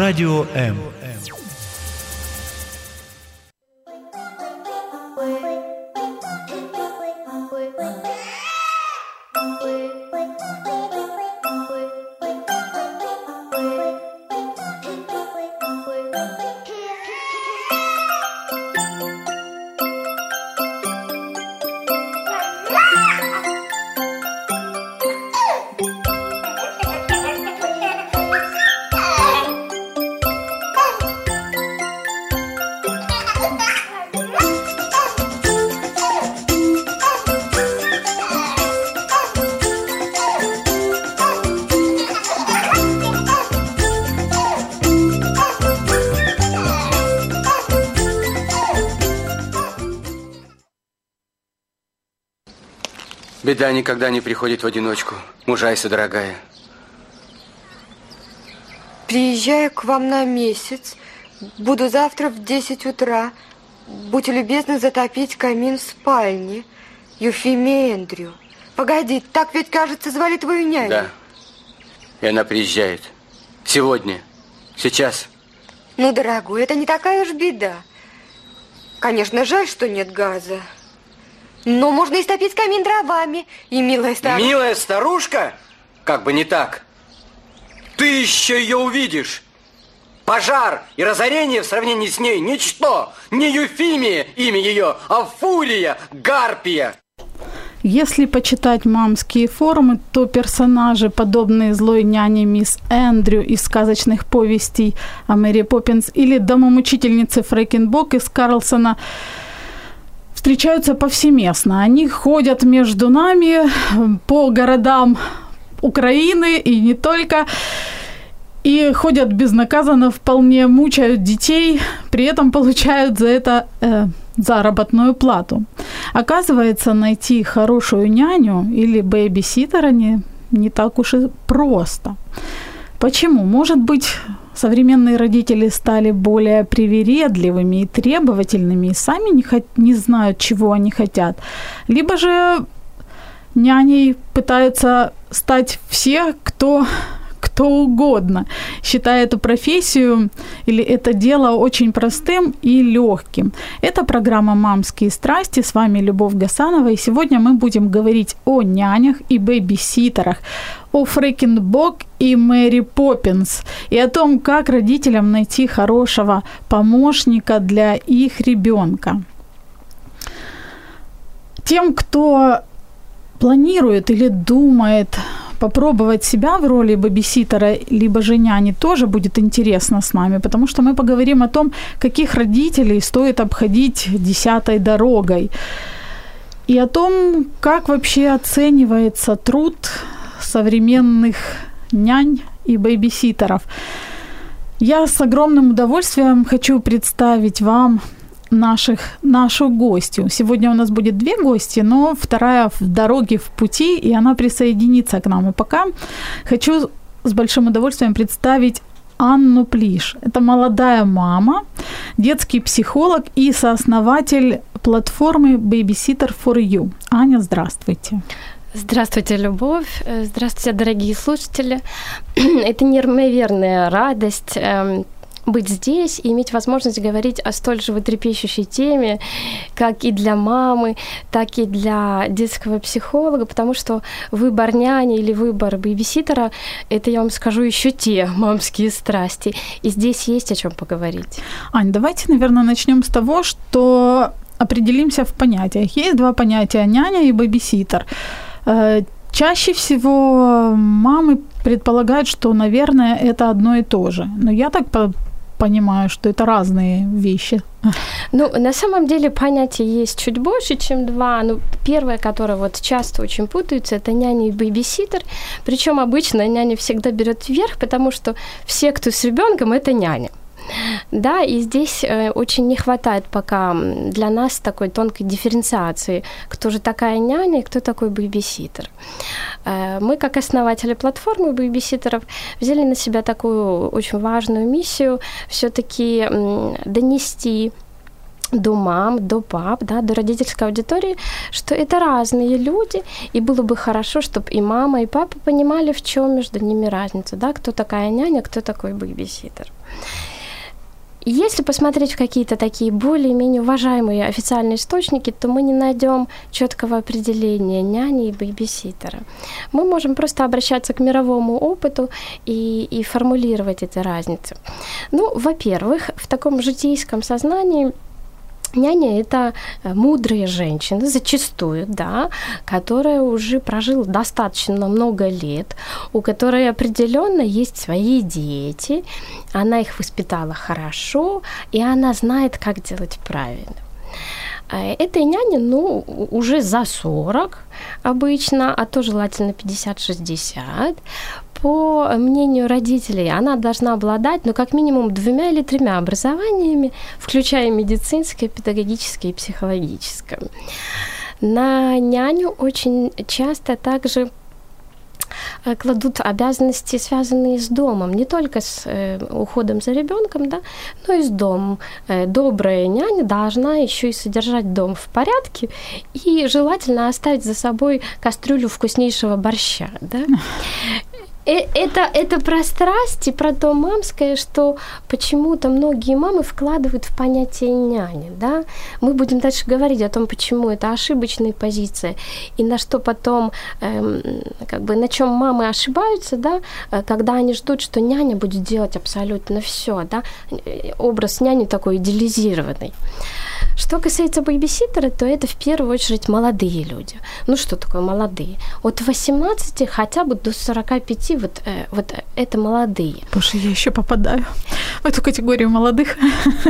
Радио М. Беда никогда не приходит в одиночку. Мужайся, дорогая. Приезжаю к вам на месяц. Буду завтра в 10 утра. Будьте любезны затопить камин в спальне. Юфимия Эндрю. Погоди, так ведь, кажется, звали твою няню. Да. И она приезжает. Сегодня. Сейчас. Ну, дорогой, это не такая уж беда. Конечно, жаль, что нет газа. Но можно истопить камин дровами. И милая старушка... Милая старушка? Как бы не так. Ты еще ее увидишь. Пожар и разорение в сравнении с ней ничто. Не Юфимия имя ее, а Фурия, Гарпия. Если почитать мамские форумы, то персонажи, подобные злой няне мисс Эндрю из сказочных повестей о Мэри Поппинс или домомучительнице Фрейкенбок из Карлсона, встречаются повсеместно. Они ходят между нами по городам Украины и не только. И ходят безнаказанно, вполне мучают детей, при этом получают за это э, заработную плату. Оказывается, найти хорошую няню или бэйби-ситера не, не так уж и просто. Почему? Может быть, современные родители стали более привередливыми и требовательными и сами не, хот- не знают, чего они хотят. Либо же няней пытаются стать все, кто кто угодно, считая эту профессию или это дело очень простым и легким. Это программа «Мамские страсти». С вами Любовь Гасанова. И сегодня мы будем говорить о нянях и бэбиситерах, о Фрейкенбок и Мэри Поппинс, и о том, как родителям найти хорошего помощника для их ребенка. Тем, кто планирует или думает попробовать себя в роли бабиситера либо же няни тоже будет интересно с нами, потому что мы поговорим о том, каких родителей стоит обходить десятой дорогой. И о том, как вообще оценивается труд современных нянь и бэбиситеров. Я с огромным удовольствием хочу представить вам наших, нашу гостью. Сегодня у нас будет две гости, но вторая в дороге в пути, и она присоединится к нам. И пока хочу с большим удовольствием представить Анну Плиш. Это молодая мама, детский психолог и сооснователь платформы Babysitter for You. Аня, здравствуйте. Здравствуйте, Любовь. Э, здравствуйте, дорогие слушатели. Это неимоверная радость эм, быть здесь и иметь возможность говорить о столь животрепещущей теме, как и для мамы, так и для детского психолога, потому что выбор няни или выбор бейбиситера – это, я вам скажу, еще те мамские страсти. И здесь есть о чем поговорить. Ань, давайте, наверное, начнем с того, что определимся в понятиях. Есть два понятия – няня и бейбиситер. Э, чаще всего мамы предполагают, что, наверное, это одно и то же. Но я так понимаю, что это разные вещи. Ну, на самом деле понятий есть чуть больше, чем два. Ну, первое, которое вот часто очень путаются, это няня и бейбиситер. Причем обычно няня всегда берет вверх, потому что все, кто с ребенком, это няня. Да, и здесь э, очень не хватает пока для нас такой тонкой дифференциации, кто же такая няня и кто такой бейбиситер. Э, мы, как основатели платформы бейбиситеров, взяли на себя такую очень важную миссию все-таки донести до мам, до пап, да, до родительской аудитории, что это разные люди, и было бы хорошо, чтобы и мама, и папа понимали, в чем между ними разница, да, кто такая няня, кто такой бэйбиситер. Если посмотреть в какие-то такие более-менее уважаемые официальные источники, то мы не найдем четкого определения няни и бейбиситера. Мы можем просто обращаться к мировому опыту и, и формулировать эти разницы. Ну, во-первых, в таком житейском сознании Няня – это э, мудрая женщина, зачастую, да, которая уже прожила достаточно много лет, у которой определенно есть свои дети, она их воспитала хорошо, и она знает, как делать правильно. Э, этой няне, ну, уже за 40 обычно, а то желательно 50-60 по мнению родителей, она должна обладать, ну, как минимум двумя или тремя образованиями, включая медицинское, педагогическое и психологическое. На няню очень часто также э, кладут обязанности, связанные с домом, не только с э, уходом за ребенком, да, но и с домом. Э, добрая няня должна еще и содержать дом в порядке и желательно оставить за собой кастрюлю вкуснейшего борща. Да? Э, это, это про страсть и про то мамское, что почему-то многие мамы вкладывают в понятие няни, да. Мы будем дальше говорить о том, почему это ошибочная позиция, и на что потом, эм, как бы, на чем мамы ошибаются, да, э, когда они ждут, что няня будет делать абсолютно все, да, образ няни такой идеализированный. Что касается бейбиситера, то это в первую очередь молодые люди. Ну что такое молодые? От 18 хотя бы до 45 вот, э, вот это молодые. Боже, я еще попадаю в эту категорию молодых.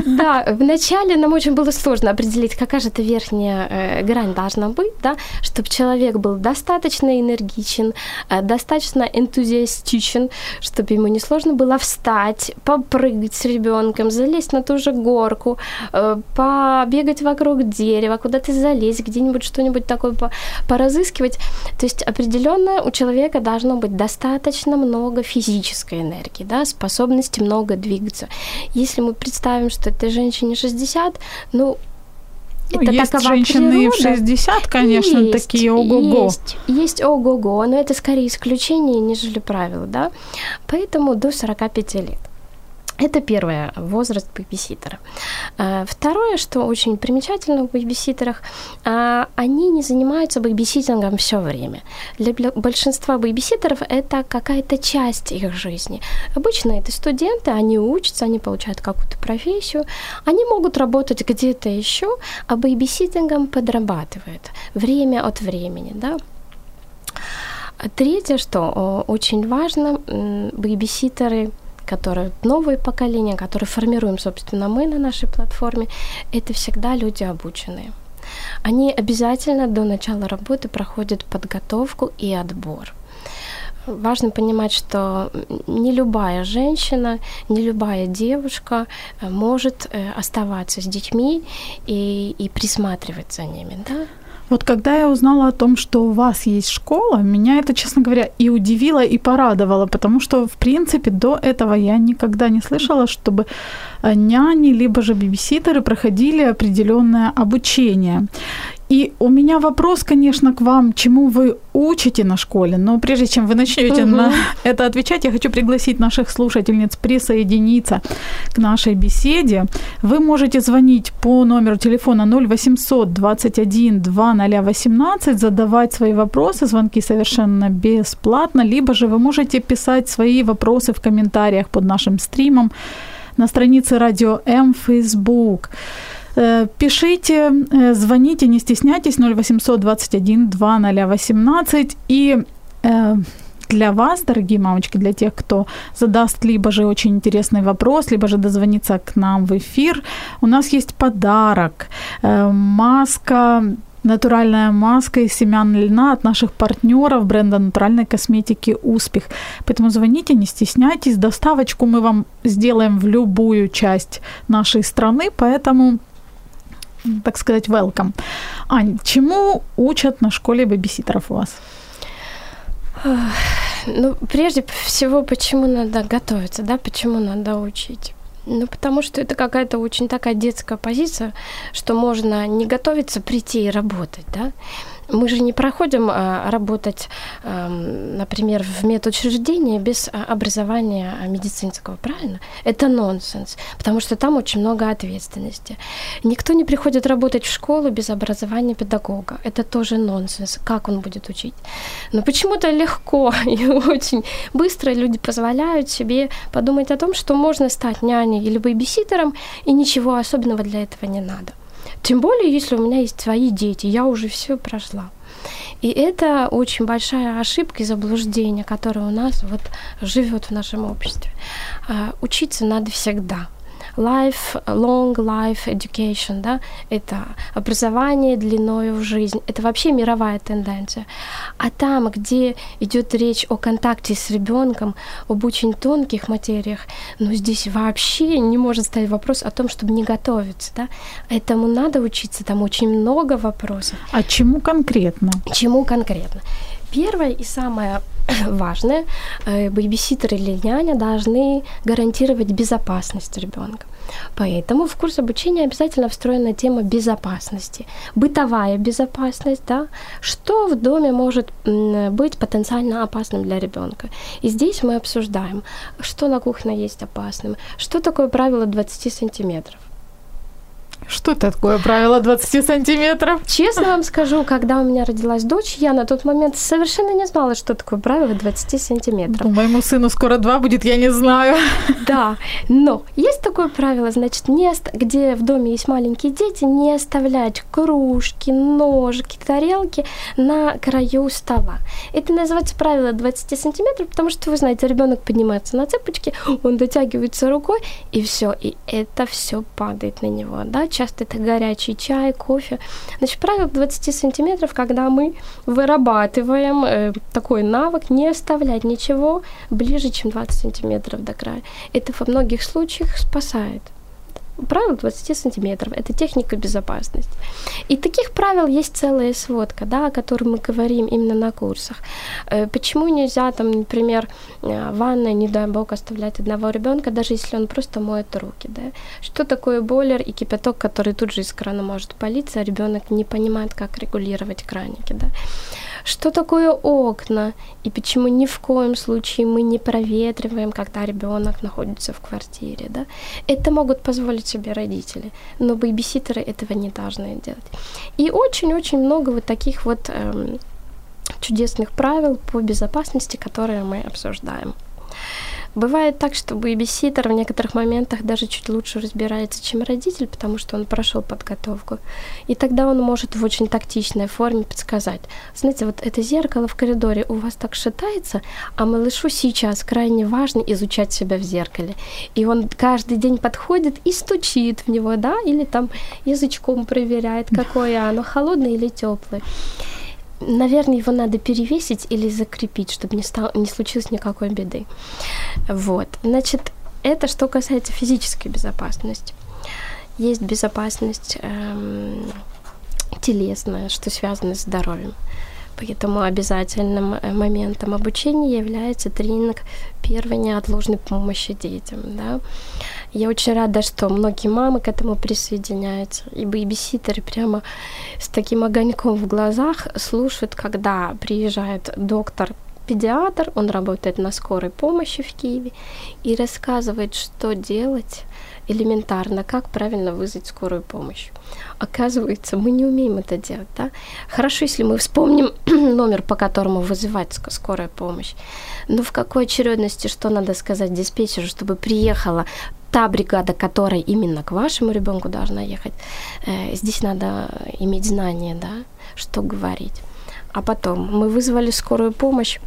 Да, вначале нам очень было сложно определить, какая же эта верхняя э, грань должна быть, да, чтобы человек был достаточно энергичен, э, достаточно энтузиастичен, чтобы ему не сложно было встать, попрыгать с ребенком, залезть на ту же горку, побегать вокруг дерева, куда-то залезть, где-нибудь что-нибудь такое поразыскивать. То есть определенно у человека должно быть достаточно много физической энергии, да, способности много двигаться. Если мы представим, что этой женщине 60, ну, ну, это есть женщины природа. в 60, конечно, есть, такие ого-го. Есть, есть ого-го, но это скорее исключение, нежели правило, да. Поэтому до 45 лет. Это первое, возраст бэйбиситера. А, второе, что очень примечательно в бэйбиситерах, а, они не занимаются бэйбиситингом все время. Для большинства бэйбиситеров это какая-то часть их жизни. Обычно это студенты, они учатся, они получают какую-то профессию, они могут работать где-то еще, а бэйбиситингом подрабатывают время от времени, да. Третье, что очень важно, бэйбиситеры – которые новые поколения, которые формируем, собственно, мы на нашей платформе, это всегда люди обученные. Они обязательно до начала работы проходят подготовку и отбор. Важно понимать, что не любая женщина, не любая девушка э, может э, оставаться с детьми и, и присматривать за ними. Да? Вот когда я узнала о том, что у вас есть школа, меня это, честно говоря, и удивило, и порадовало, потому что, в принципе, до этого я никогда не слышала, чтобы э, няни, либо же бибиситеры проходили определенное обучение. И у меня вопрос, конечно, к вам, чему вы учите на школе, но прежде чем вы начнете угу. на это отвечать, я хочу пригласить наших слушательниц присоединиться к нашей беседе. Вы можете звонить по номеру телефона 0800 21 2018, задавать свои вопросы, звонки совершенно бесплатно, либо же вы можете писать свои вопросы в комментариях под нашим стримом на странице Радио М Facebook. Э, пишите, э, звоните, не стесняйтесь, 0800 21 2018. И э, для вас, дорогие мамочки, для тех, кто задаст либо же очень интересный вопрос, либо же дозвонится к нам в эфир, у нас есть подарок. Маска натуральная маска из семян льна от наших партнеров бренда натуральной косметики «Успех». Поэтому звоните, не стесняйтесь. Доставочку мы вам сделаем в любую часть нашей страны, поэтому так сказать, welcome. Ань, чему учат на школе бэбиситеров у вас? Ну, прежде всего, почему надо готовиться, да, почему надо учить? Ну, потому что это какая-то очень такая детская позиция, что можно не готовиться, прийти и работать, да. Мы же не проходим а, работать, а, например, в медучреждении без а, образования медицинского, правильно? Это нонсенс, потому что там очень много ответственности. Никто не приходит работать в школу без образования педагога. Это тоже нонсенс. Как он будет учить? Но почему-то легко и очень быстро люди позволяют себе подумать о том, что можно стать няней или бейбиситером, и ничего особенного для этого не надо. Тем более, если у меня есть свои дети, я уже все прошла. И это очень большая ошибка и заблуждение, которое у нас вот живет в нашем обществе. А, учиться надо всегда – life, long life education, да, это образование длиною в жизнь, это вообще мировая тенденция. А там, где идет речь о контакте с ребенком, об очень тонких материях, ну здесь вообще не может стоять вопрос о том, чтобы не готовиться, да. Этому надо учиться, там очень много вопросов. А чему конкретно? Чему конкретно? Первое и самое важное, э, бейбиситер или няня должны гарантировать безопасность ребенка. Поэтому в курс обучения обязательно встроена тема безопасности, бытовая безопасность, да, что в доме может быть потенциально опасным для ребенка. И здесь мы обсуждаем, что на кухне есть опасным, что такое правило 20 сантиметров. Что такое правило 20 сантиметров? Честно вам скажу, когда у меня родилась дочь, я на тот момент совершенно не знала, что такое правило 20 сантиметров. Ну, моему сыну скоро два будет, я не знаю. Да, но есть такое правило, значит, не где в доме есть маленькие дети, не оставлять кружки, ножики, тарелки на краю стола. Это называется правило 20 сантиметров, потому что, вы знаете, ребенок поднимается на цепочки, он дотягивается рукой, и все, и это все падает на него, да, часто это горячий чай, кофе. Значит, правило 20 сантиметров, когда мы вырабатываем э, такой навык не оставлять ничего ближе, чем 20 сантиметров до края. Это во многих случаях спасает правил 20 сантиметров. Это техника безопасности. И таких правил есть целая сводка, да, о которой мы говорим именно на курсах. Э, почему нельзя, там, например, э, в ванной, не дай бог, оставлять одного ребенка, даже если он просто моет руки, да? Что такое бойлер и кипяток, который тут же из крана может палиться, а ребенок не понимает, как регулировать краники, да? Что такое окна и почему ни в коем случае мы не проветриваем, когда ребенок находится в квартире, да? Это могут позволить себе родители, но бейбиситеры этого не должны делать. И очень-очень много вот таких вот эм, чудесных правил по безопасности, которые мы обсуждаем. Бывает так, что бейбиситер в некоторых моментах даже чуть лучше разбирается, чем родитель, потому что он прошел подготовку. И тогда он может в очень тактичной форме подсказать. Знаете, вот это зеркало в коридоре у вас так шатается, а малышу сейчас крайне важно изучать себя в зеркале. И он каждый день подходит и стучит в него, да, или там язычком проверяет, какое оно, холодное или теплое. Наверное, его надо перевесить или закрепить, чтобы не, стал, не случилось никакой беды. Вот. Значит, это что касается физической безопасности. Есть безопасность эм, телесная, что связано с здоровьем. Поэтому обязательным э, моментом обучения является тренинг первой неотложной помощи детям. Да? Я очень рада, что многие мамы к этому присоединяются. И бейбиситеры прямо с таким огоньком в глазах слушают, когда приезжает доктор педиатр, он работает на скорой помощи в Киеве и рассказывает, что делать элементарно, как правильно вызвать скорую помощь. Оказывается, мы не умеем это делать. Да? Хорошо, если мы вспомним номер, по которому вызывать скорая помощь. Но в какой очередности, что надо сказать диспетчеру, чтобы приехала та бригада, которая именно к вашему ребенку должна ехать, э, здесь надо иметь знание, да, что говорить. А потом мы вызвали скорую помощь,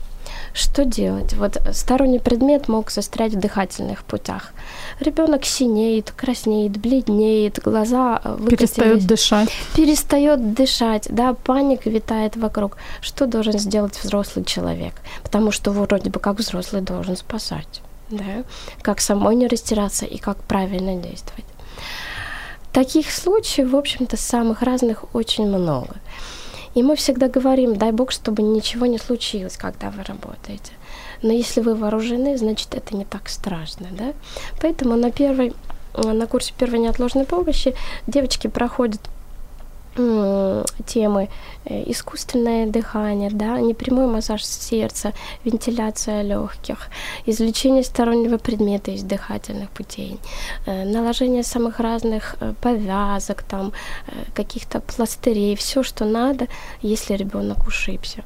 что делать? Вот сторонний предмет мог застрять в дыхательных путях. Ребенок синеет, краснеет, бледнеет, глаза э, Перестает дышать. Перестает дышать, да, паника витает вокруг. Что должен сделать взрослый человек? Потому что вроде бы как взрослый должен спасать, да, как самой не растираться и как правильно действовать. Таких случаев, в общем-то, самых разных очень много. И мы всегда говорим, дай бог, чтобы ничего не случилось, когда вы работаете. Но если вы вооружены, значит, это не так страшно, да? Поэтому на первой на курсе первой неотложной помощи девочки проходят темы э, искусственное дыхание, да, непрямой массаж сердца, вентиляция легких, извлечение стороннего предмета из дыхательных путей, э, наложение самых разных э, повязок, там, каких-то пластырей, все, что надо, если ребенок ушибся.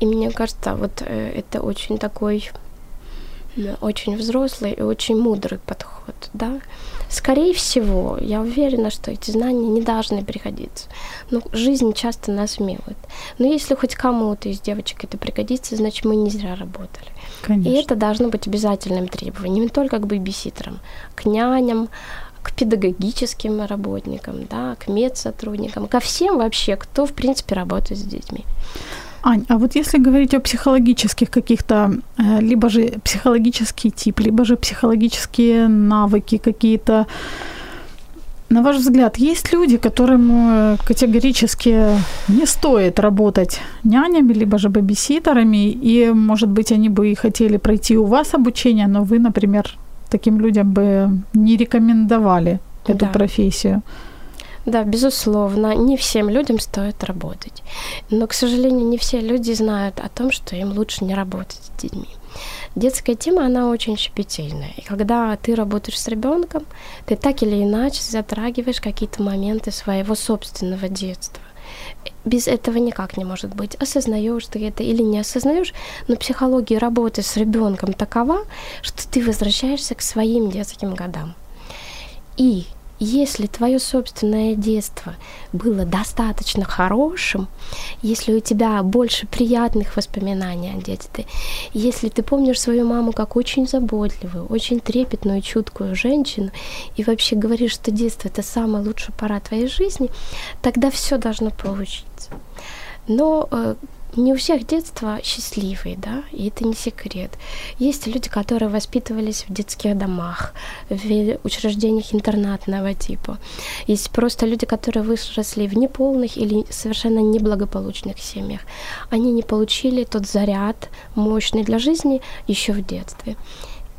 И мне кажется, вот это очень такой очень взрослый и очень мудрый подход, да. Скорее всего, я уверена, что эти знания не должны пригодиться. Но жизнь часто нас милует. Но если хоть кому-то из девочек это пригодится, значит, мы не зря работали. Конечно. И это должно быть обязательным требованием, не только к бэбиситерам, к няням, к педагогическим работникам, да, к медсотрудникам, ко всем вообще, кто, в принципе, работает с детьми. Ань, а вот если говорить о психологических каких-то, э, либо же психологический тип, либо же психологические навыки какие-то, на ваш взгляд, есть люди, которым э, категорически не стоит работать нянями, либо же бэбиситерами, и, может быть, они бы и хотели пройти у вас обучение, но вы, например, таким людям бы не рекомендовали эту да. профессию? Да, безусловно, не всем людям стоит работать. Но, к сожалению, не все люди знают о том, что им лучше не работать с детьми. Детская тема, она очень щепетильная. И когда ты работаешь с ребенком, ты так или иначе затрагиваешь какие-то моменты своего собственного детства. Без этого никак не может быть. Осознаешь ты это или не осознаешь, но психология работы с ребенком такова, что ты возвращаешься к своим детским годам. И если твое собственное детство было достаточно хорошим, если у тебя больше приятных воспоминаний о детстве, если ты помнишь свою маму как очень заботливую, очень трепетную, чуткую женщину, и вообще говоришь, что детство это самая лучшая пора твоей жизни, тогда все должно получиться. Но э, не у всех детство счастливое, да, и это не секрет. Есть люди, которые воспитывались в детских домах, в учреждениях интернатного типа. Есть просто люди, которые выросли в неполных или совершенно неблагополучных семьях. Они не получили тот заряд мощный для жизни еще в детстве.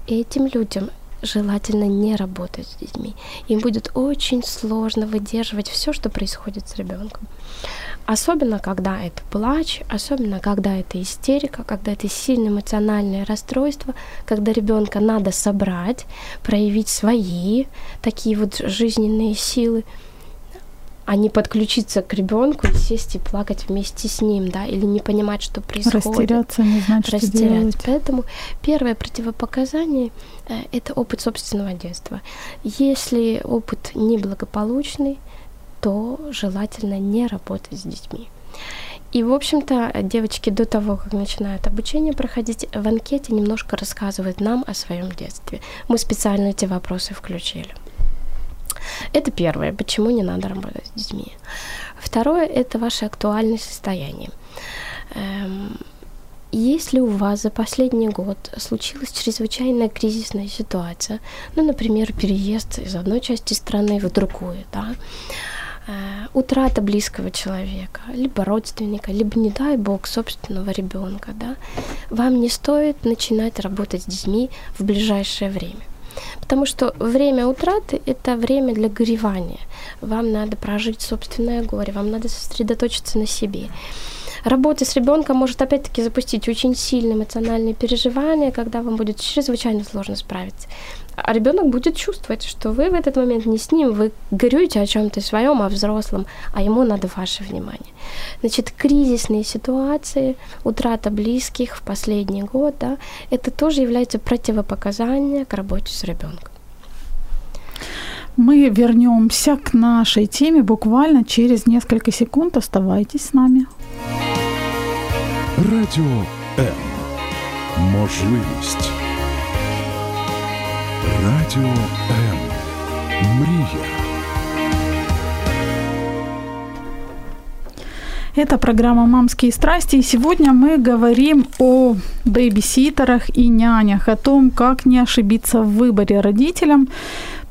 И этим людям желательно не работать с детьми. Им будет очень сложно выдерживать все, что происходит с ребенком. Особенно, когда это плач, особенно, когда это истерика, когда это сильное эмоциональное расстройство, когда ребенка надо собрать, проявить свои такие вот жизненные силы, а не подключиться к ребенку и сесть и плакать вместе с ним, да, или не понимать, что происходит. Растеряться, не знать, что делать. Поэтому первое противопоказание э, – это опыт собственного детства. Если опыт неблагополучный, то желательно не работать с детьми. И, в общем-то, девочки до того, как начинают обучение проходить, в анкете немножко рассказывают нам о своем детстве. Мы специально эти вопросы включили. Это первое, почему не надо работать с детьми. Второе – это ваше актуальное состояние. Эм, если у вас за последний год случилась чрезвычайная кризисная ситуация, ну, например, переезд из одной части страны в другую, да, утрата близкого человека, либо родственника, либо, не дай бог, собственного ребенка, да, вам не стоит начинать работать с детьми в ближайшее время. Потому что время утраты – это время для горевания. Вам надо прожить собственное горе, вам надо сосредоточиться на себе. Работа с ребенком может опять-таки запустить очень сильные эмоциональные переживания, когда вам будет чрезвычайно сложно справиться. А ребенок будет чувствовать, что вы в этот момент не с ним, вы горюете о чем-то своем, о взрослом, а ему надо ваше внимание. Значит, кризисные ситуации, утрата близких в последний год, да, это тоже является противопоказанием к работе с ребенком. Мы вернемся к нашей теме буквально через несколько секунд. Оставайтесь с нами. Радіо М. Можливість. Радіо М. Мрія. Это программа «Мамские страсти», и сегодня мы говорим о бэйбиситерах и нянях, о том, как не ошибиться в выборе родителям,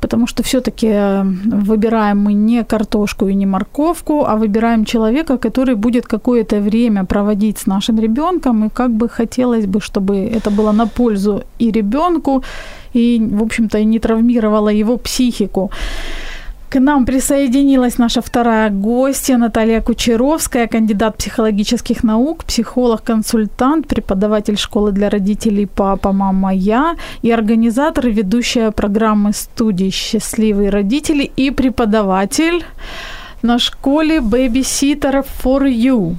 потому что все-таки э, выбираем мы не картошку и не морковку, а выбираем человека, который будет какое-то время проводить с нашим ребенком, и как бы хотелось бы, чтобы это было на пользу и ребенку, и, в общем-то, и не травмировало его психику. К нам присоединилась наша вторая гостья Наталья Кучеровская, кандидат психологических наук, психолог-консультант, преподаватель школы для родителей «Папа, мама, я» и организатор и ведущая программы студии «Счастливые родители» и преподаватель на школе Babysitter for You.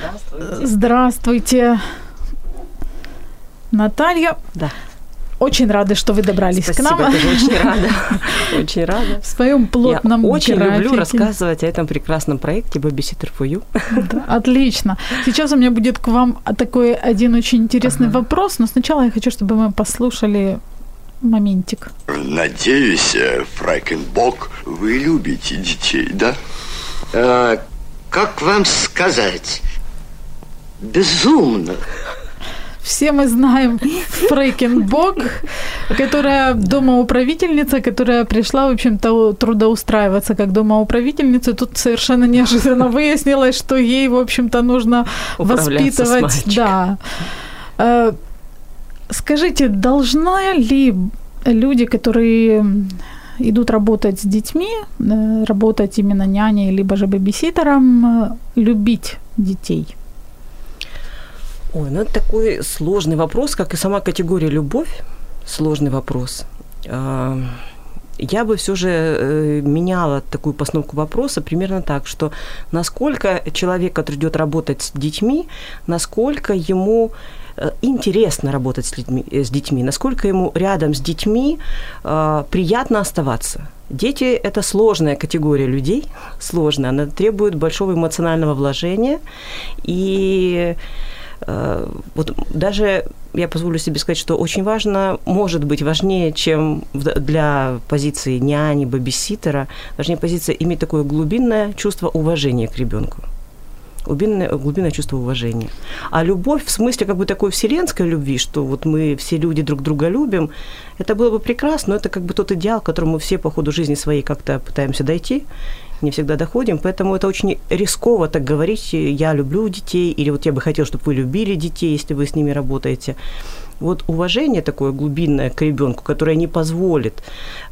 Здравствуйте. Здравствуйте. Наталья. Да. Очень рады, что вы добрались Спасибо, к нам. Я очень рада. Очень рада. В своем плотном Я очень графике. люблю рассказывать о этом прекрасном проекте Babysitter for You. Да, отлично. Сейчас у меня будет к вам такой один очень интересный Ага. вопрос, но сначала я хочу, чтобы мы послушали моментик. Надеюсь, э, Фрайкенбок, вы любите детей, да? Э, как вам сказать? Безумно. Все мы знаем Фрейкенбок, которая домоуправительница, которая пришла, в общем-то, трудоустраиваться как домоуправительница. Тут совершенно неожиданно выяснилось, что ей, в общем-то, нужно воспитывать. Да. Э, Скажите, должна ли люди, которые идут работать с детьми, э, работать именно няней, либо же бэбиситером, э, любить детей? Ой, ну это такой сложный вопрос, как и сама категория любовь. Сложный вопрос. А, Я бы все же э, меняла такую постановку вопроса примерно так, что насколько человек, который идет работать с детьми, насколько ему э, интересно работать с, людьми, э, с детьми, насколько ему рядом с детьми э, приятно оставаться. Дети – это сложная категория людей, сложная, она требует большого эмоционального вложения, и вот даже я позволю себе сказать, что очень важно, может быть, важнее, чем для позиции няни, бабиситера, важнее позиция иметь такое глубинное чувство уважения к ребенку. Глубинное, глубинное чувство уважения. А любовь в смысле как бы такой вселенской любви, что вот мы все люди друг друга любим, это было бы прекрасно, но это как бы тот идеал, к которому все по ходу жизни своей как-то пытаемся дойти, не всегда доходим, поэтому это очень рисково так говорить, я люблю детей, или вот я бы хотел, чтобы вы любили детей, если вы с ними работаете. Вот уважение такое глубинное к ребенку, которое не позволит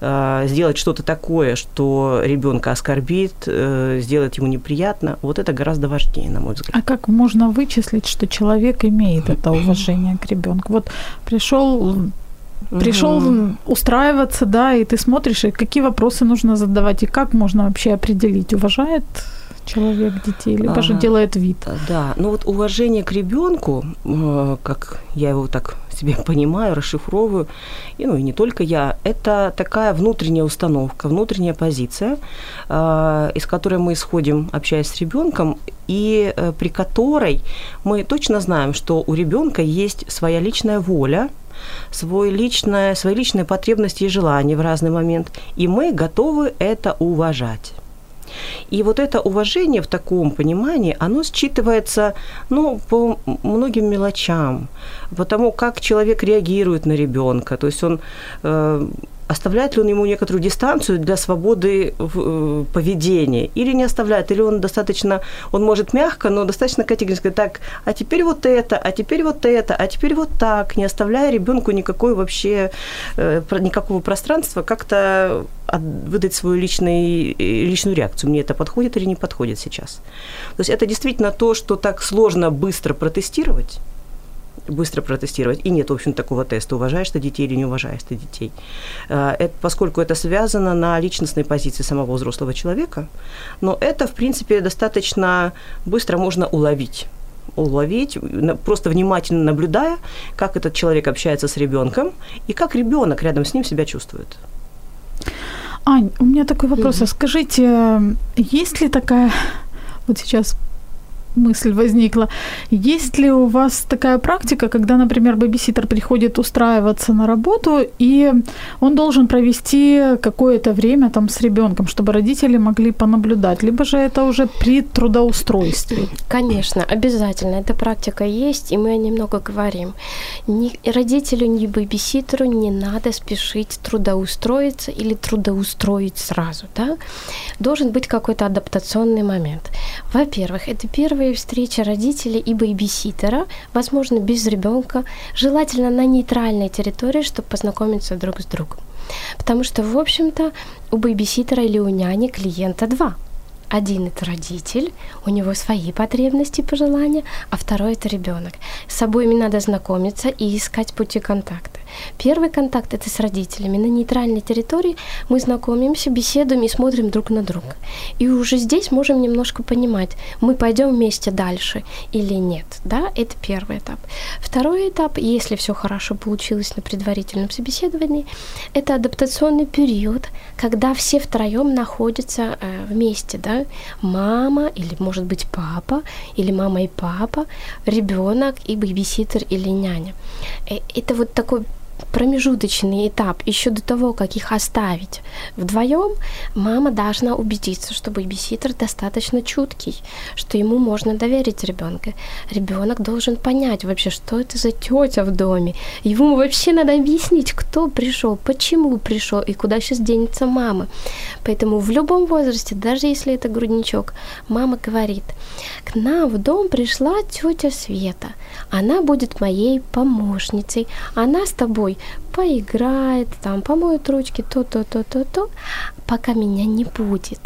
э, сделать что-то такое, что ребенка оскорбит, э, сделать ему неприятно, вот это гораздо важнее, на мой взгляд. А как можно вычислить, что человек имеет это уважение к ребенку? Вот пришел пришел устраиваться, да, и ты смотришь, и какие вопросы нужно задавать, и как можно вообще определить, уважает человек детей, либо же делает вид. Да, ну вот уважение к ребенку, э, как я его так себе понимаю, расшифровываю, и, ну и не только я, это такая внутренняя установка, внутренняя позиция, э, из которой мы исходим, общаясь с ребенком, и э, при которой мы точно знаем, что у ребенка есть своя личная воля, свой личное, свои личные потребности и желания в разный момент, и мы готовы это уважать. И вот это уважение в таком понимании, оно считывается ну, по многим мелочам, по тому, как человек реагирует на ребенка. То есть он э, оставляет ли он ему некоторую дистанцию для свободы э, поведения, или не оставляет, или он достаточно, он может мягко, но достаточно категорично сказать, так, а теперь вот это, а теперь вот это, а теперь вот так, не оставляя ребенку никакой вообще, э, никакого пространства, как-то выдать свою личный, э, личную реакцию, мне это подходит или не подходит сейчас. То есть это действительно то, что так сложно быстро протестировать, быстро протестировать. И нет, в общем, такого теста, уважаешь ты детей или не уважаешь ты детей. Э, Это, поскольку это связано на личностной позиции самого взрослого человека, но это, в принципе, достаточно быстро можно уловить уловить, просто внимательно наблюдая, как этот человек общается с ребенком и как ребенок рядом с ним себя чувствует. Ань, у меня такой вопрос. А скажите, есть ли такая... Вот сейчас мысль возникла. Есть ли у вас такая практика, когда, например, бэбиситер приходит устраиваться на работу, и он должен провести какое-то время там с ребенком, чтобы родители могли понаблюдать, либо же это уже при трудоустройстве? Конечно, обязательно. Эта практика есть, и мы о ней много говорим. Ни родителю, ни бэбиситеру не надо спешить трудоустроиться или трудоустроить сразу. Да? Должен быть какой-то адаптационный момент. Во-первых, это первая встреча родителей и бэбиситера, возможно, без ребенка, желательно на нейтральной территории, чтобы познакомиться друг с другом. Потому что, в общем-то, у бэбиситера или у няни клиента два – один это родитель, у него свои потребности пожелания, а второй это ребенок. С обоими надо знакомиться и искать пути контакта. Первый контакт это с родителями. На нейтральной территории мы знакомимся, беседуем и смотрим друг на друга. И уже здесь можем немножко понимать, мы пойдем вместе дальше или нет. Да, это первый этап. Второй этап, если все хорошо получилось на предварительном собеседовании, это адаптационный период, когда все втроем находятся э, вместе, да, мама или, может быть, папа, или мама и папа, ребенок и бэбиситер или няня. Э, это вот такой промежуточный этап, еще до того, как их оставить вдвоем, мама должна убедиться, что бейбиситер достаточно чуткий, что ему можно доверить ребенка. Ребенок должен понять вообще, что это за тетя в доме. Ему вообще надо объяснить, кто пришел, почему пришел и куда сейчас денется мама. Поэтому в любом возрасте, даже если это грудничок, мама говорит, к нам в дом пришла тетя Света. Она будет моей помощницей. Она с тобой тобой поиграет, там, помоет ручки, то-то, то-то, то, пока меня не будет.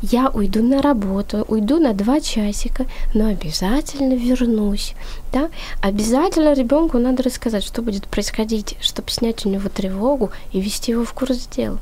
Я уйду на работу, уйду на два часика, но обязательно вернусь. Да? Обязательно ребенку надо рассказать, что будет происходить, чтобы снять у него тревогу и ввести его в курс дела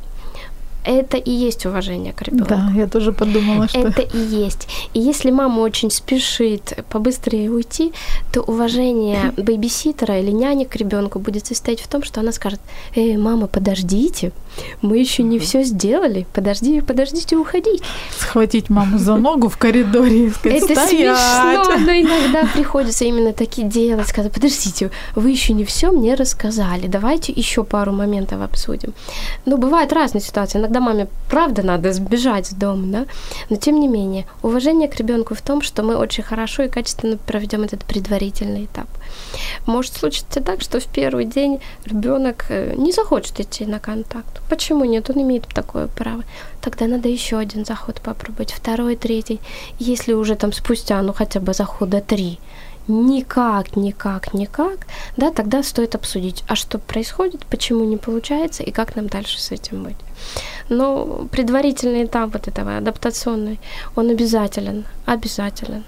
это и есть уважение к ребенку. Да, я тоже подумала, что... Это и есть. И если мама очень спешит побыстрее уйти, то уважение бейбиситера или няни к ребенку будет состоять в том, что она скажет, «Эй, мама, подождите, мы еще не все сделали, подожди, подождите уходить». Схватить маму за ногу в коридоре и сказать, Это смешно, но иногда приходится именно такие делать, сказать, подождите, вы еще не все мне рассказали, давайте еще пару моментов обсудим. Ну, бывают разные ситуации. Иногда маме правда надо сбежать с дома, да, но тем не менее, уважение к ребенку в том, что мы очень хорошо и качественно проведем этот предварительный этап. Может случиться так, что в первый день ребенок э, не захочет идти на контакт. Почему нет? Он имеет такое право. Тогда надо еще один заход попробовать, второй, третий. Если уже там спустя, ну хотя бы захода три, никак, никак, никак, да, тогда стоит обсудить, а что происходит, почему не получается и как нам дальше с этим быть. Но предварительный этап вот этого адаптационный, он обязателен, обязателен.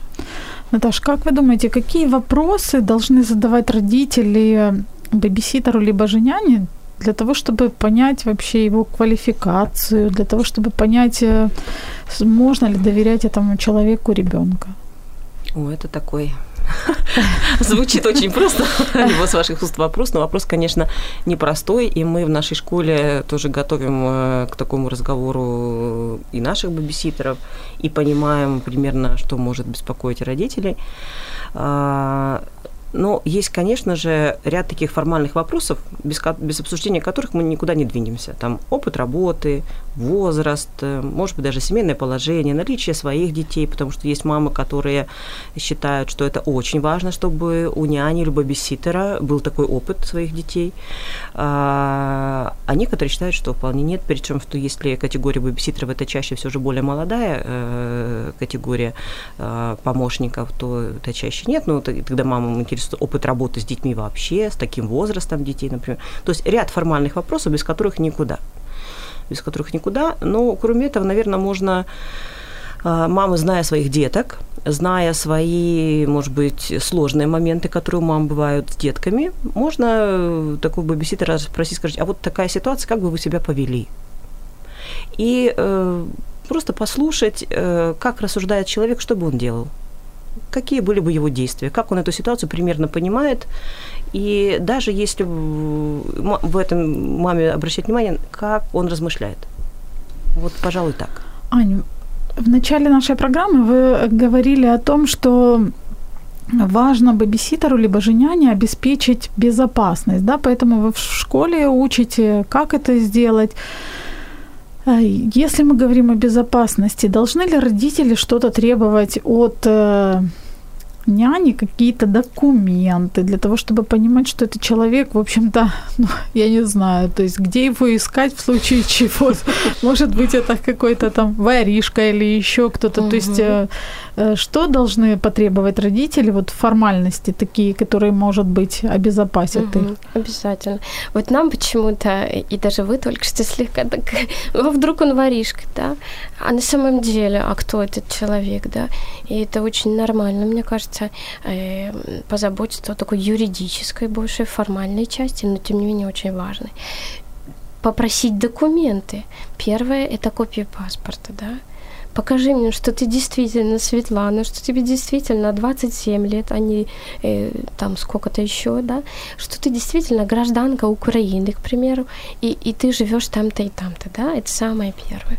Наташ, как вы думаете, какие вопросы должны задавать родители бэбиситеру либо женяне для того, чтобы понять вообще его квалификацию, для того, чтобы понять, э, можно ли доверять этому человеку ребенка? О, это такой Звучит очень просто, его с ваших уст вопрос, но вопрос, конечно, непростой, и мы в нашей школе тоже готовим э, к такому разговору и наших бабиситеров, и понимаем примерно, что может беспокоить родителей. Но есть, конечно же, ряд таких формальных вопросов, без, без обсуждения которых мы никуда не двинемся. Там опыт работы, возраст, э, может быть, даже семейное положение, наличие своих детей, потому что есть мамы, которые считают, что это очень важно, чтобы у няни или бабиситера был такой опыт своих детей. А, а некоторые считают, что вполне нет, причем, что если категория бабиситеров это чаще все же более молодая э, категория э, помощников, то это чаще нет. Ну, тогда мамам интересует опыт работы с детьми вообще, с таким возрастом детей, например. То есть ряд формальных вопросов, без которых никуда без которых никуда. Но кроме этого, наверное, можно а, мамы, зная своих деток, зная свои, может быть, сложные моменты, которые у мам бывают с детками, можно э, такого бабиситера спросить, скажите, а вот такая ситуация, как бы вы себя повели? И э, просто послушать, э, как рассуждает человек, что бы он делал какие были бы его действия, как он эту ситуацию примерно понимает. И даже если в этом маме обращать внимание, как он размышляет. Вот, пожалуй, так. Аня, В начале нашей программы вы говорили о том, что важно бэбиситеру либо же няне обеспечить безопасность, да, поэтому вы в школе учите, как это сделать. А если мы говорим о безопасности, должны ли родители что-то требовать от э, няни какие-то документы для того, чтобы понимать, что это человек, в общем-то, ну, я не знаю, то есть где его искать в случае чего. Может быть, это какой-то там воришка или еще кто-то. То есть что должны потребовать родители, вот формальности такие, которые, может быть, обезопасят их? Обязательно. Вот нам почему-то, и даже вы только что слегка так, вдруг он воришка, да? А на самом деле, а кто этот человек, да? И это очень нормально, мне кажется, э, позаботиться о такой юридической, больше формальной части, но тем не менее очень важной. Попросить документы. Первое – это копия паспорта, да, покажи мне, что ты действительно Светлана, что тебе действительно 27 лет, а не э, там сколько-то еще, да, что ты действительно гражданка Украины, к примеру, и, и ты живешь там-то и там-то, да, это самое первое.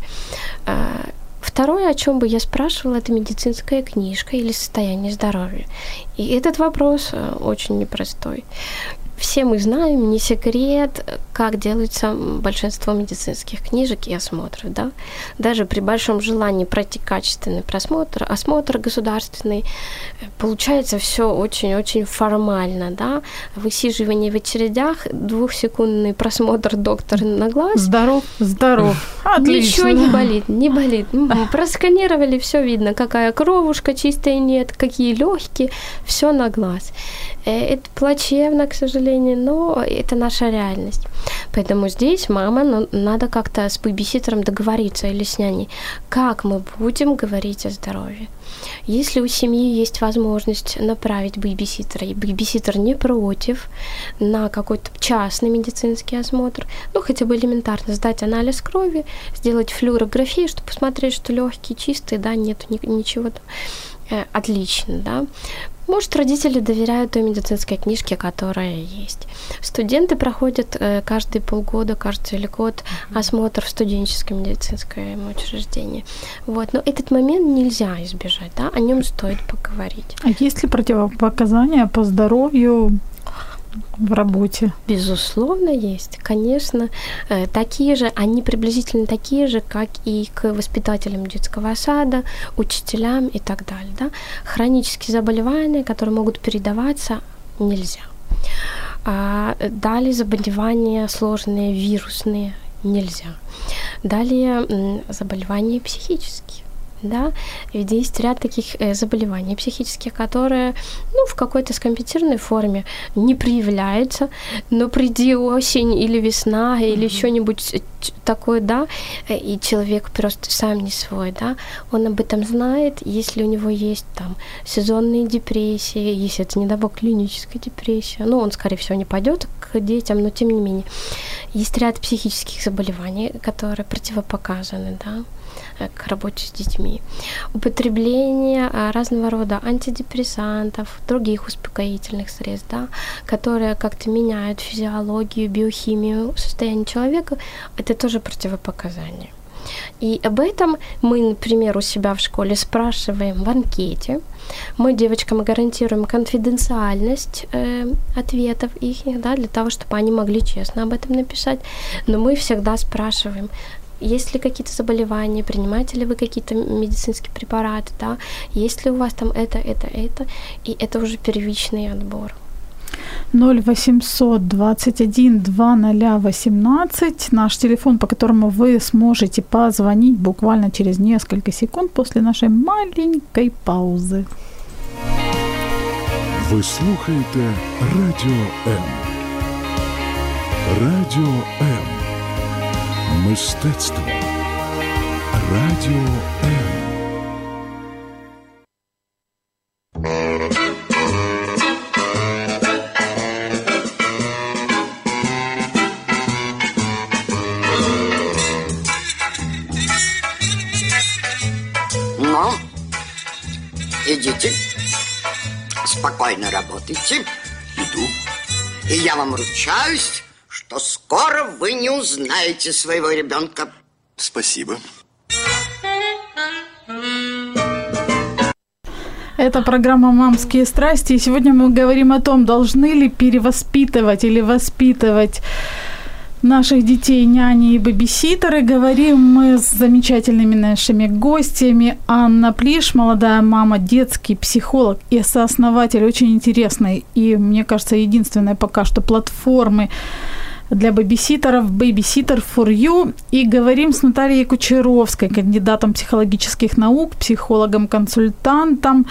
А, Второе, о чем бы я спрашивала, это медицинская книжка или состояние здоровья. И этот вопрос э, очень непростой все мы знаем, не секрет, как делается большинство медицинских книжек и осмотров. Да? Даже при большом желании пройти качественный просмотр, осмотр государственный, получается все очень-очень формально. Да? Высиживание в очередях, двухсекундный просмотр доктора на глаз. Здоров, здоров. Отлично. Ничего не болит, не болит. Просканировали, все видно, какая кровушка чистая нет, какие легкие, все на глаз. Э, это плачевно, к сожалению, но это наша реальность. Поэтому здесь мама, ну, надо как-то с бэбиситером договориться или с няней, как мы будем говорить о здоровье. Если у семьи есть возможность направить бэбиситера, и бэбиситер не против на какой-то частный медицинский осмотр, ну, хотя бы элементарно сдать анализ крови, сделать флюорографию, чтобы посмотреть, что легкие чистые, да, нет ничего там э, отлично, да. Может, родители доверяют той медицинской книжке, которая есть. Студенты проходят э, каждые полгода, каждый год осмотр в студенческом медицинском учреждении. Вот. Но этот момент нельзя избежать, да, о нем стоит поговорить. А есть ли противопоказания по здоровью в работе? Безусловно, есть. Конечно, э, такие же, они приблизительно такие же, как и к воспитателям детского сада, учителям и так далее. Да? Хронические заболевания, которые могут передаваться, нельзя. А, далее заболевания сложные, вирусные, нельзя. Далее заболевания психические да, ведь есть ряд таких э, заболеваний психических, которые, ну, в какой-то скомпенсированной форме не проявляются, но приди осень или весна или mm-hmm. что-нибудь такое, да, э, и человек просто сам не свой, да, он об этом знает, если у него есть там сезонные депрессии, если это, не дай бог, клиническая депрессия, ну, он, скорее всего, не пойдет к детям, но тем не менее, есть ряд психических заболеваний, которые противопоказаны, да, к работе с детьми. Употребление а, разного рода антидепрессантов, других успокоительных средств, да, которые как-то меняют физиологию, биохимию состояния человека, это тоже противопоказание. И об этом мы, например, у себя в школе спрашиваем в анкете. Мы девочкам гарантируем конфиденциальность э, ответов их, да, для того, чтобы они могли честно об этом написать. Но мы всегда спрашиваем, есть ли какие-то заболевания, принимаете ли вы какие-то медицинские препараты, да, есть ли у вас там это, это, это, и это уже первичный отбор. 0800 21 2018 наш телефон, по которому вы сможете позвонить буквально через несколько секунд после нашей маленькой паузы. Ви слухаєте Радіо М. Радіо М. Мистецтво. Радіо М. Ну, идите. Спокойно работайте. Иду. И я вам ручаюсь, что скоро вы не узнаете своего ребенка. Спасибо. Это программа «Мамские страсти». И сегодня мы говорим о том, должны ли перевоспитывать или воспитывать наших детей няни и бабиситеры. Говорим мы с замечательными нашими гостями. Анна Плиш, молодая мама, детский психолог и сооснователь очень интересной и, мне кажется, единственной пока что платформы для бабиситеров Babysitter for You. И говорим с Натальей Кучеровской, кандидатом психологических наук, психологом-консультантом,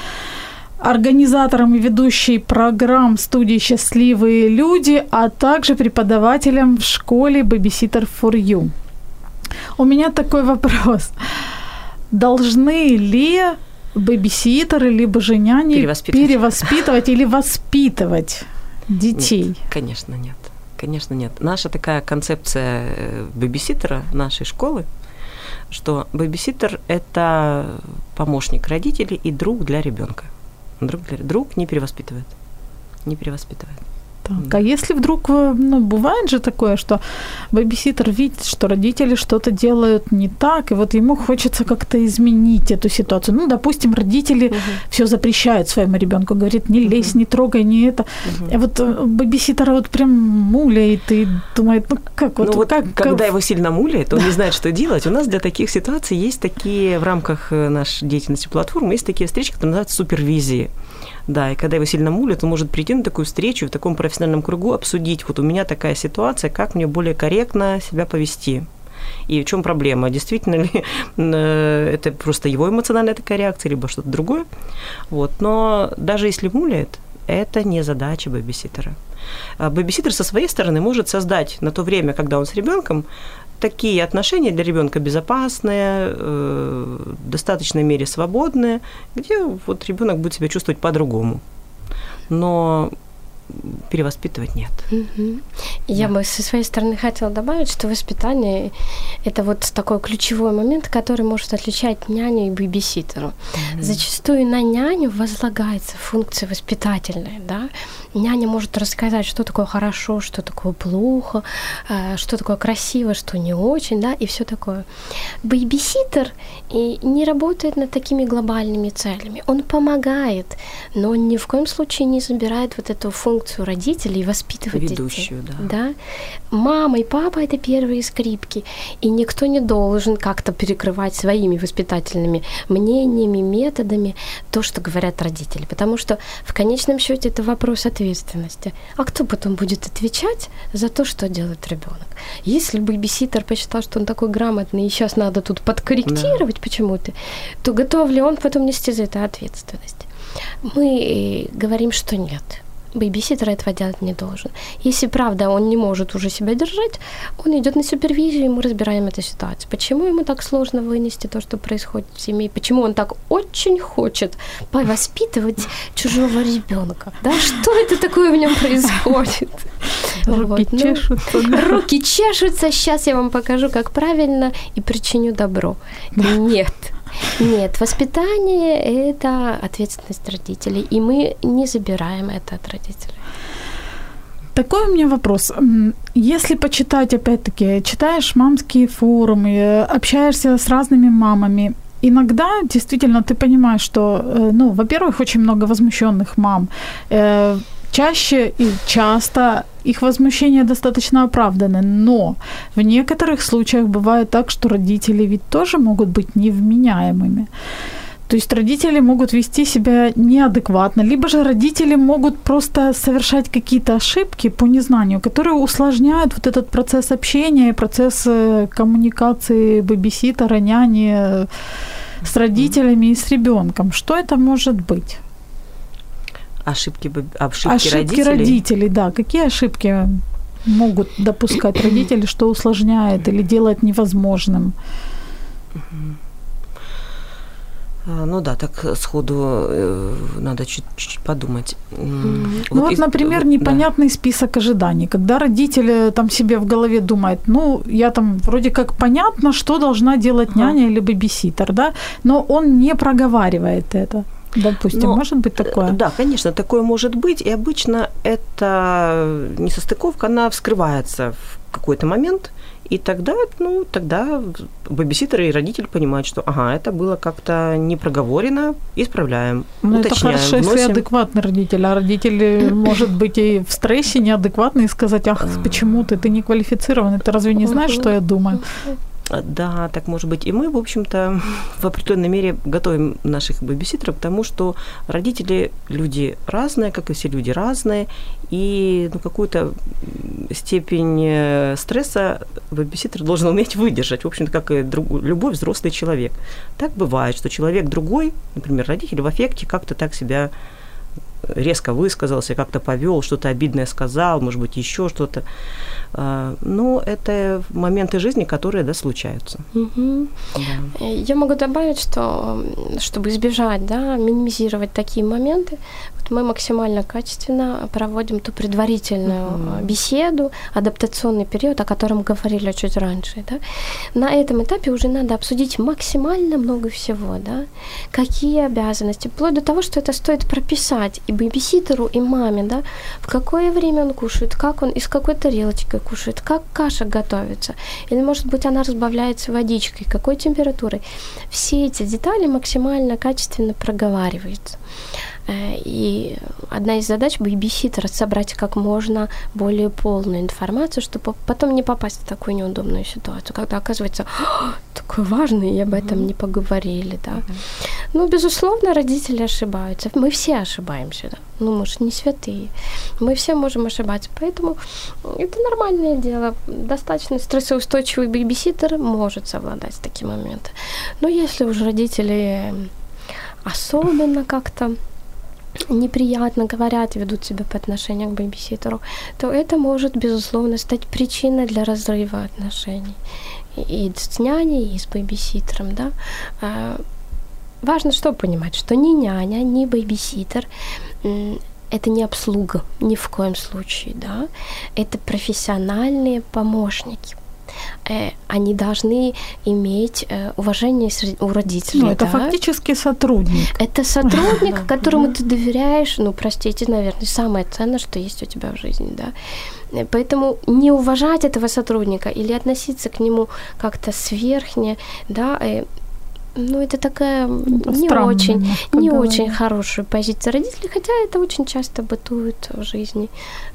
организатором и ведущей программ студии «Счастливые люди», а также преподавателем в школе Babysitter for You. У меня такой вопрос. Должны ли бэбиситеры либо же няни Перевоспитывать. перевоспитывать или воспитывать детей? Нет, конечно, нет. Конечно, нет. Наша такая концепция э, бэбиситера нашей школы, что бэбиситер – это помощник родителей и друг для ребенка. Друг, для, друг не перевоспитывает. Не перевоспитывает. Так, а если вдруг, э, ну, бывает же такое, что бэбиситер видит, что родители что-то делают не так, и вот ему хочется как-то изменить эту ситуацию. Ну, допустим, родители Мгм. все запрещают своему ребенку, говорит, не лезь, не трогай, не это. Мгм. И вот э, бэбиситер вот прям муляет и думает, ну как вот, ну вот как, когда как- его сильно муляет, он не знает, что делать. У нас для таких ситуаций есть такие в рамках э, нашей деятельности платформы, есть такие встречи, которые называются супервизии. Да, и когда его сильно мулят, он может прийти на такую встречу в таком профессиональном кругу, обсудить, вот у меня такая ситуация, как мне более корректно себя повести. И в чем проблема? Действительно ли э, это просто его эмоциональная такая реакция, либо что-то другое? Вот. Но даже если муляет, это не задача бэбиситера. Бэбиситер со своей стороны может создать на то время, когда он с ребенком, такие отношения для ребенка безопасные, э, в достаточной мере свободные, где вот ребенок будет себя чувствовать по-другому. Но перевоспитывать нет. Мгм. Я бы со своей стороны хотела добавить, что воспитание – это вот такой ключевой момент, который может отличать няню и бэбиситеру. Зачастую на няню возлагается функция воспитательная, да. Няня может рассказать, что такое хорошо, что такое плохо, э, что такое красиво, что не очень, да, и все такое. Бэйбиситер и не работает над такими глобальными целями. Он помогает, но он ни в коем случае не забирает вот эту функцию родителей и воспитывать детей. Ведущую, да. Да. Мама и папа это первые скрипки, и никто не должен как-то перекрывать своими воспитательными мнениями, методами то, что говорят родители, потому что в конечном счете это вопрос ответственности. А кто потом будет отвечать за то, что делает ребенок? Если бэбиситер посчитал, что он такой грамотный, и сейчас надо тут подкорректировать почему-то, то готов ли он потом нести за это ответственность? Мы э, говорим, что нет. Бэйбиситер этого делать не должен. Если правда он не может уже себя держать, он идет на супервизию, и мы разбираем эту ситуацию. Почему ему так сложно вынести то, что происходит в семье? Почему он так очень хочет повоспитывать чужого ребенка? Да, что это такое в нем происходит? Руки Вот, ну, чешутся. Руки чешутся. Сейчас я вам покажу, как правильно, и причиню добро. Нет. Нет, воспитание – это ответственность родителей, и мы не забираем это от родителей. Такой у меня вопрос. Если почитать, опять-таки, читаешь мамские форумы, общаешься с разными мамами, иногда действительно ты понимаешь, что, э, ну, во-первых, очень много возмущенных мам. Э, Чаще и часто их возмущения достаточно оправданы, но в некоторых случаях бывает так, что родители ведь тоже могут быть невменяемыми. То есть родители могут вести себя неадекватно, либо же родители могут просто совершать какие-то ошибки по незнанию, которые усложняют вот этот процесс общения процесс э, коммуникации бэбиситера, няни э, с родителями и с ребенком. Что это может быть? Ошибки, ошибки, ошибки родителей. родителей, да. Какие ошибки могут допускать родители, что усложняет или делает невозможным? А, Ну да, так сходу э, надо чуть- чуть подумать. М, Ну вот, из- например, да. непонятный список ожиданий, когда родитель э, там себе в голове думает, ну, я там вроде как понятно, что должна делать Ага. няня или бэбиситер, да, но он не проговаривает это. Допустим, Но, может быть такое? э, Да, конечно, такое может быть. И обычно эта несостыковка, она вскрывается в какой-то момент, и тогда, ну, тогда бэбиситер и родитель понимают, что, ага, это было как-то не проговорено, исправляем, Ну, это хорошо, если вносим. адекватный родитель, а родитель э, может быть и в стрессе неадекватный и сказать, ах, почему ты, ты не квалифицированный, ты разве не знаешь, что я думаю? Да, так может быть. И мы, в общем-то, в определенной мере готовим наших бэбиситеров к тому, что родители люди разные, как и все люди разные, и ну, какую-то степень э, стресса бэбиситер должен уметь выдержать, в общем-то, как и друг- любой взрослый человек. Так бывает, что человек другой, например, родитель в аффекте как-то так себя резко высказался, как-то повел, что-то обидное сказал, может быть, еще что-то. А, Но это моменты жизни, которые, да, случаются. Мгм. Да. Э, Я могу добавить, что чтобы избежать, да, минимизировать такие моменты, вот мы максимально качественно проводим ту предварительную э, беседу, адаптационный период, о котором говорили чуть раньше. Да. На этом этапе уже надо обсудить максимально много всего, да, какие обязанности, вплоть до того, что это стоит прописать и бэбиситеру, и маме, да, в какое время он кушает, как он, из какой тарелочки кушает, как каша готовится, или, может быть, она разбавляется водичкой, какой температурой. Все эти детали максимально качественно проговариваются. Э, И одна из задач бэйбиситера – собрать как можно более полную информацию, чтобы потом не попасть в такую неудобную ситуацию, когда оказывается, «А, такое важное, и об этом не поговорили, да. Ну, безусловно, родители ошибаются. Мы все ошибаемся, да. Ну, мы же не святые. Мы все можем ошибаться. Поэтому это нормальное дело. Достаточно стрессоустойчивый бэйбиситер может совладать с таким моментом. Но если уже родители особенно как-то неприятно говорят, ведут себя по отношению к бэйбиситеру, то это может, безусловно, стать причиной для разрыва отношений и с няней, и с бэйбиситером, да. А, Важно что понимать, что ни няня, ни бэйбиситер это не обслуга ни в коем случае, да. Это профессиональные помощники. Э, Они должны иметь э, уважение у родителей. Ну, это да. фактически сотрудник. Это сотрудник, которому ты доверяешь, ну, простите, наверное, самое ценное, что есть у тебя в жизни, да. Э, Поэтому не уважать этого сотрудника или относиться к нему как-то сверхне, да, ну, это такая Это не очень, немножко не говорить. очень хорошая позиция родителей, хотя это очень часто бытует в жизни.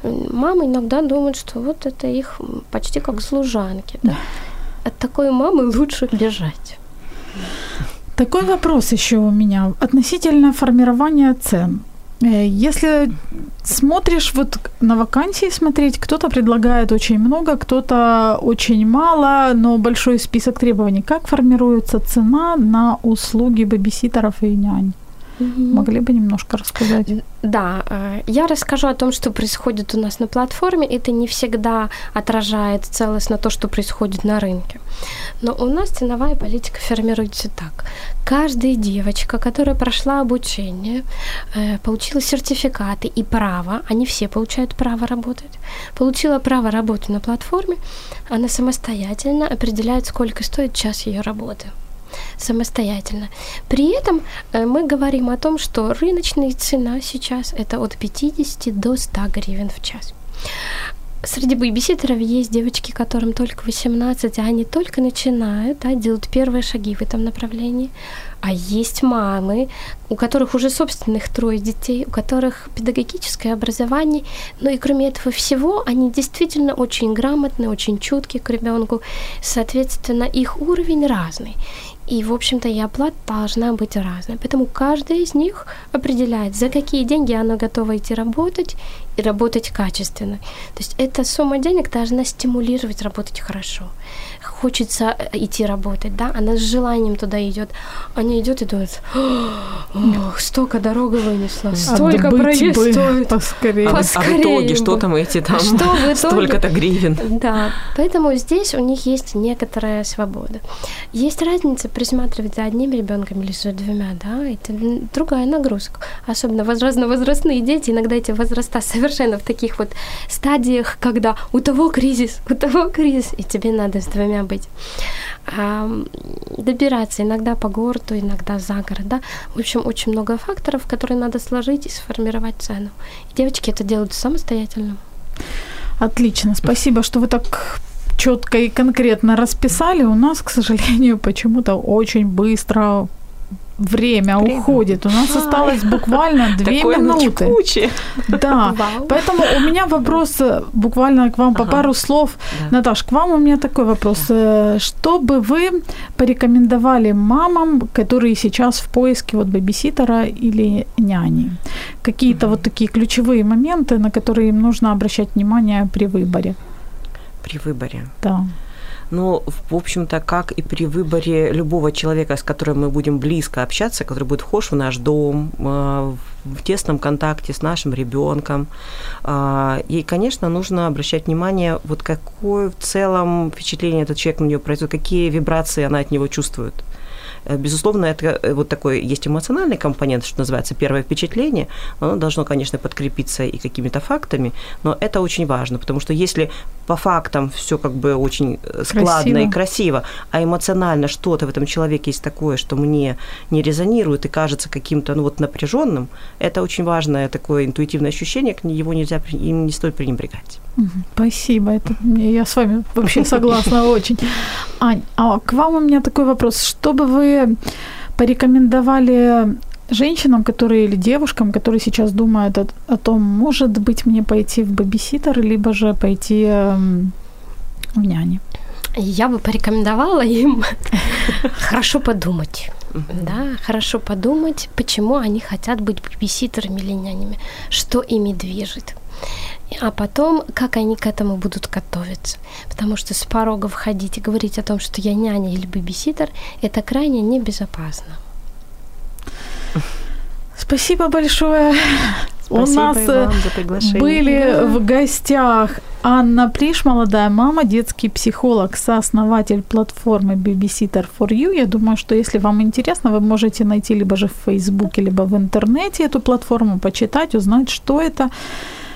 Мамы иногда думают, что вот это их почти как служанки, да. От такой мамы лучше бежать. Такой вопрос еще у меня относительно формирования цен. Э, Если смотришь вот на вакансии смотреть, кто-то предлагает очень много, кто-то очень мало, но большой список требований. Как формируется цена на услуги бэбиситеров и нянь? Могли бы немножко рассказать? Да, э, я расскажу о том, что происходит у нас на платформе. Это не всегда отражает целостно то, что происходит на рынке. Но у нас ценовая политика формируется так. Каждая девочка, которая прошла обучение, э, получила сертификаты и право, они все получают право работать, получила право работы на платформе, она самостоятельно определяет, сколько стоит час ее работы самостоятельно. При этом э, мы говорим о том, что рыночная цена сейчас это от 50 до 100 гривен в час. Среди бэйбиситеров есть девочки, которым только 18, а они только начинают да, делать первые шаги в этом направлении. А есть мамы, у которых уже собственных трое детей, у которых педагогическое образование, ну и кроме этого всего, они действительно очень грамотны, очень чутки к ребенку, соответственно, их уровень разный. И, в общем-то, и оплата должна быть разной. Поэтому каждая из них определяет, за какие деньги она готова идти работать и работать качественно. То есть эта сумма денег должна стимулировать работать хорошо. Хочется э, идти работать, да, она с желанием туда идет. Она идет и думает, ох, столько дорога вынесла, столько проезд поскорее. А, в- а в Поскорее итоге бы. что там эти там Что в итоге? столько-то гривен? Да, поэтому здесь у них есть некоторая свобода. Есть разница присматривать за одним ребенком или за двумя, да, это другая нагрузка. Особенно возрастно-возрастные дети, иногда эти возраста совершенно в таких вот стадиях, когда у того кризис, у того кризис, и тебе надо с двумя быть. А, добираться иногда по городу, иногда за город, да. В общем, очень много факторов, которые надо сложить и сформировать цену. И девочки это делают самостоятельно. Отлично, спасибо, что вы так четко и конкретно расписали. У нас, к сожалению, почему-то очень быстро время, время. уходит. У нас осталось буквально две Такое минуты. Да. Вау. Поэтому у меня вопрос э, буквально к вам ага. по пару слов. Да. Наташ, к вам у меня такой вопрос. Да. Э, что бы вы порекомендовали мамам, которые сейчас в поиске вот бэбиситера или няни? Какие-то угу. вот такие ключевые моменты, на которые им нужно обращать внимание при выборе? При выборе. Да. Ну, в общем-то, как и при выборе любого человека, с которым мы будем близко общаться, который будет вхож в наш дом, э, в тесном контакте с нашим ребенком. А, и, конечно, нужно обращать внимание, вот какое в целом впечатление этот человек на нее производит, какие вибрации она от него чувствует. Э, безусловно, это э, вот такой есть эмоциональный компонент, что называется первое впечатление. Оно должно, конечно, подкрепиться и какими-то фактами, но это очень важно, потому что если по фактам все как бы очень э, складно красиво. и красиво, а эмоционально что-то в этом человеке есть такое, что мне не резонирует и кажется каким-то ну вот напряженным, это очень важное такое интуитивное ощущение, его нельзя им не стоит пренебрегать. Спасибо, это я с вами вообще согласна очень. Ань, а к вам у меня такой вопрос. Что бы вы порекомендовали женщинам, которые или девушкам, которые сейчас думают о, о том, может быть, мне пойти в бабиситер, либо же пойти э, в няни? Я бы порекомендовала им хорошо подумать. Да, хорошо подумать, почему они хотят быть бабиситерами или нянями, что ими движет а потом, как они к этому будут готовиться. Потому что с порога входить и говорить о том, что я няня или бибиситер, это крайне небезопасно. Спасибо большое. Спасибо У нас э, были в гостях Анна Приш, молодая мама, детский психолог, сооснователь платформы Babysitter for You. Я думаю, что если вам интересно, вы можете найти либо же в Фейсбуке, либо в интернете эту платформу, почитать, узнать, что это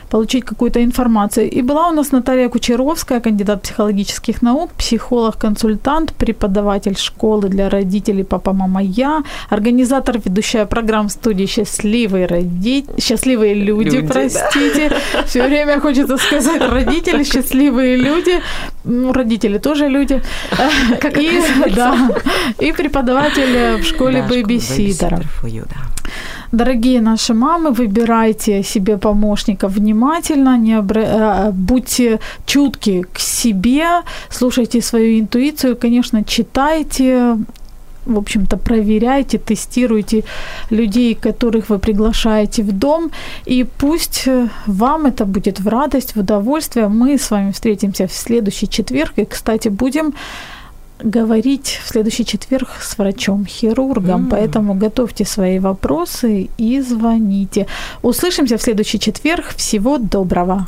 получить какую-то информацию. И была у нас Наталья Кучеровская, кандидат психологических наук, психолог, консультант, преподаватель школы для родителей «Папа, мама, я», организатор, ведущая программ студии «Счастливые, роди... Счастливые люди», люди простите. Да. Все время хочется сказать «родители», «Счастливые люди». Ну, родители тоже люди. Как и, да, и преподаватель в школе да, бэйбиситеров. Дорогие наши мамы, выбирайте себе помощника внимательно, не обра... Э, будьте чутки к себе, слушайте свою интуицию, конечно, читайте, в общем-то, проверяйте, тестируйте людей, которых вы приглашаете в дом, и пусть э, вам это будет в радость, в удовольствие. Мы с вами встретимся в следующий четверг, и, кстати, будем говорить в следующий четверг с врачом-хирургом, mm. поэтому готовьте свои вопросы и звоните. Услышимся в следующий четверг. Всего доброго.